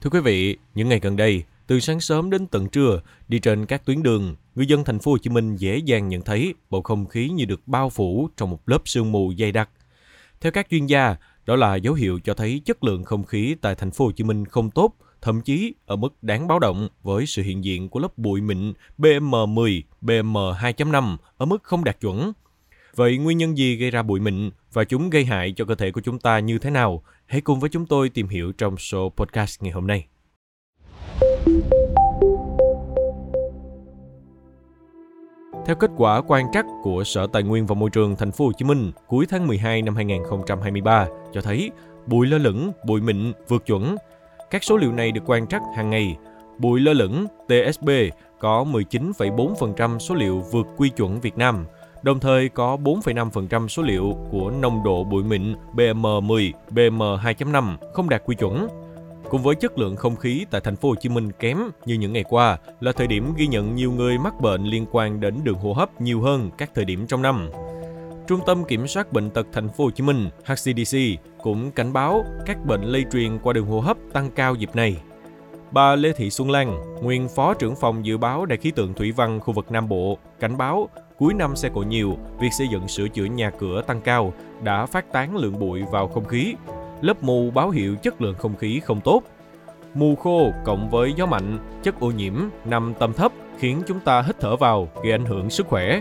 Thưa quý vị, những ngày gần đây, từ sáng sớm đến tận trưa, đi trên các tuyến đường, người dân thành phố Hồ Chí Minh dễ dàng nhận thấy bầu không khí như được bao phủ trong một lớp sương mù dày đặc. Theo các chuyên gia, đó là dấu hiệu cho thấy chất lượng không khí tại thành phố Hồ Chí Minh không tốt, thậm chí ở mức đáng báo động với sự hiện diện của lớp bụi mịn PM10, PM2.5 ở mức không đạt chuẩn. Vậy nguyên nhân gì gây ra bụi mịn và chúng gây hại cho cơ thể của chúng ta như thế nào? Hãy cùng với chúng tôi tìm hiểu trong số podcast ngày hôm nay. Theo kết quả quan trắc của Sở Tài nguyên và Môi trường Thành phố Hồ Chí Minh cuối tháng 12 năm 2023 cho thấy bụi lơ lửng, bụi mịn vượt chuẩn. Các số liệu này được quan trắc hàng ngày. Bụi lơ lửng TSB có 19,4% số liệu vượt quy chuẩn Việt Nam, đồng thời có 4,5% số liệu của nồng độ bụi mịn PM10, PM2.5 không đạt quy chuẩn. Cùng với chất lượng không khí tại thành phố Hồ Chí Minh kém như những ngày qua là thời điểm ghi nhận nhiều người mắc bệnh liên quan đến đường hô hấp nhiều hơn các thời điểm trong năm. Trung tâm Kiểm soát bệnh tật thành phố Hồ Chí Minh HCDC cũng cảnh báo các bệnh lây truyền qua đường hô hấp tăng cao dịp này. Bà Lê Thị Xuân Lan, nguyên Phó trưởng phòng dự báo Đài khí tượng thủy văn khu vực Nam Bộ, cảnh báo cuối năm xe cộ nhiều, việc xây dựng sửa chữa nhà cửa tăng cao đã phát tán lượng bụi vào không khí, lớp mù báo hiệu chất lượng không khí không tốt. Mù khô cộng với gió mạnh, chất ô nhiễm nằm tầm thấp khiến chúng ta hít thở vào gây ảnh hưởng sức khỏe.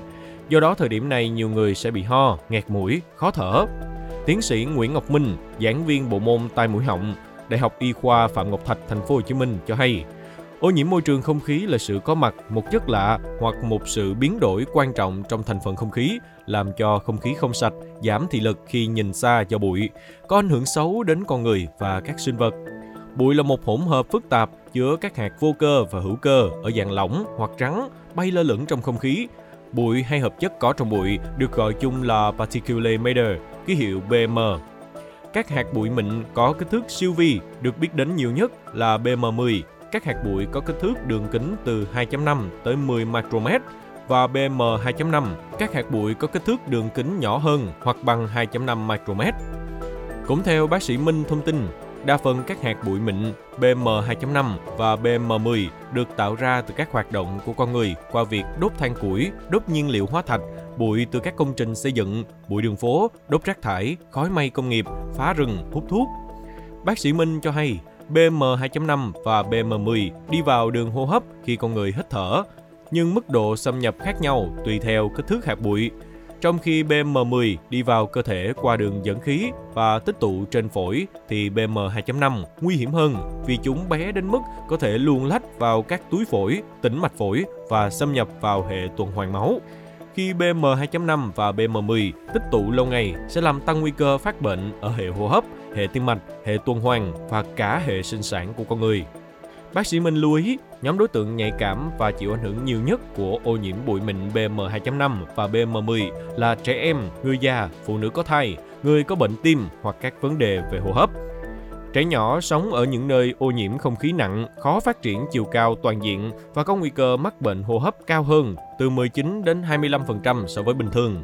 Do đó thời điểm này nhiều người sẽ bị ho, nghẹt mũi, khó thở. Tiến sĩ Nguyễn Ngọc Minh, giảng viên bộ môn tai mũi họng, Đại học Y khoa Phạm Ngọc Thạch, thành phố Hồ Chí Minh cho hay, ô nhiễm môi trường không khí là sự có mặt một chất lạ hoặc một sự biến đổi quan trọng trong thành phần không khí, làm cho không khí không sạch, giảm thị lực khi nhìn xa do bụi, có ảnh hưởng xấu đến con người và các sinh vật. Bụi là một hỗn hợp phức tạp chứa các hạt vô cơ và hữu cơ ở dạng lỏng hoặc trắng bay lơ lửng trong không khí. Bụi hay hợp chất có trong bụi được gọi chung là particulate matter, ký hiệu BM. Các hạt bụi mịn có kích thước siêu vi được biết đến nhiều nhất là BM10. Các hạt bụi có kích thước đường kính từ 2.5 tới 10 micromet và BM 2.5, các hạt bụi có kích thước đường kính nhỏ hơn hoặc bằng 2.5 micromet. Cũng theo bác sĩ Minh thông tin, đa phần các hạt bụi mịn PM2.5 và PM10 được tạo ra từ các hoạt động của con người qua việc đốt than củi, đốt nhiên liệu hóa thạch, bụi từ các công trình xây dựng, bụi đường phố, đốt rác thải, khói mây công nghiệp, phá rừng, hút thuốc. Bác sĩ Minh cho hay, PM2.5 và PM10 đi vào đường hô hấp khi con người hít thở, nhưng mức độ xâm nhập khác nhau tùy theo kích thước hạt bụi. Trong khi BM10 đi vào cơ thể qua đường dẫn khí và tích tụ trên phổi thì BM2.5 nguy hiểm hơn vì chúng bé đến mức có thể luồn lách vào các túi phổi, tĩnh mạch phổi và xâm nhập vào hệ tuần hoàn máu. Khi BM2.5 và BM10 tích tụ lâu ngày sẽ làm tăng nguy cơ phát bệnh ở hệ hô hấp, hệ tim mạch, hệ tuần hoàn và cả hệ sinh sản của con người. Bác sĩ Minh lưu ý, nhóm đối tượng nhạy cảm và chịu ảnh hưởng nhiều nhất của ô nhiễm bụi mịn PM2.5 và PM10 là trẻ em, người già, phụ nữ có thai, người có bệnh tim hoặc các vấn đề về hô hấp. Trẻ nhỏ sống ở những nơi ô nhiễm không khí nặng, khó phát triển chiều cao toàn diện và có nguy cơ mắc bệnh hô hấp cao hơn từ 19 đến 25% so với bình thường.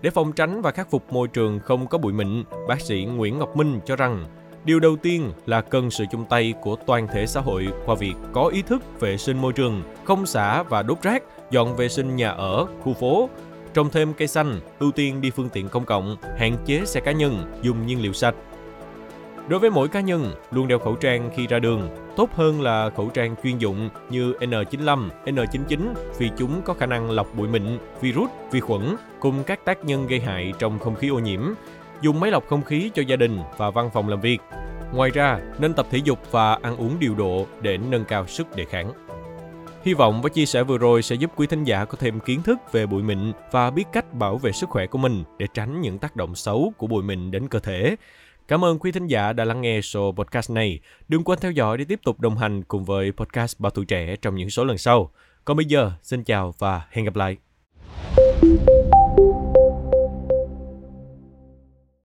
Để phòng tránh và khắc phục môi trường không có bụi mịn, bác sĩ Nguyễn Ngọc Minh cho rằng Điều đầu tiên là cần sự chung tay của toàn thể xã hội qua việc có ý thức vệ sinh môi trường, không xả và đốt rác, dọn vệ sinh nhà ở, khu phố, trồng thêm cây xanh, ưu tiên đi phương tiện công cộng, hạn chế xe cá nhân, dùng nhiên liệu sạch. Đối với mỗi cá nhân, luôn đeo khẩu trang khi ra đường, tốt hơn là khẩu trang chuyên dụng như N95, N99 vì chúng có khả năng lọc bụi mịn, virus, vi khuẩn cùng các tác nhân gây hại trong không khí ô nhiễm, dùng máy lọc không khí cho gia đình và văn phòng làm việc. Ngoài ra, nên tập thể dục và ăn uống điều độ để nâng cao sức đề kháng. Hy vọng với chia sẻ vừa rồi sẽ giúp quý thính giả có thêm kiến thức về bụi mịn và biết cách bảo vệ sức khỏe của mình để tránh những tác động xấu của bụi mịn đến cơ thể. Cảm ơn quý thính giả đã lắng nghe số podcast này. Đừng quên theo dõi để tiếp tục đồng hành cùng với podcast Bảo tuổi trẻ trong những số lần sau. Còn bây giờ, xin chào và hẹn gặp lại.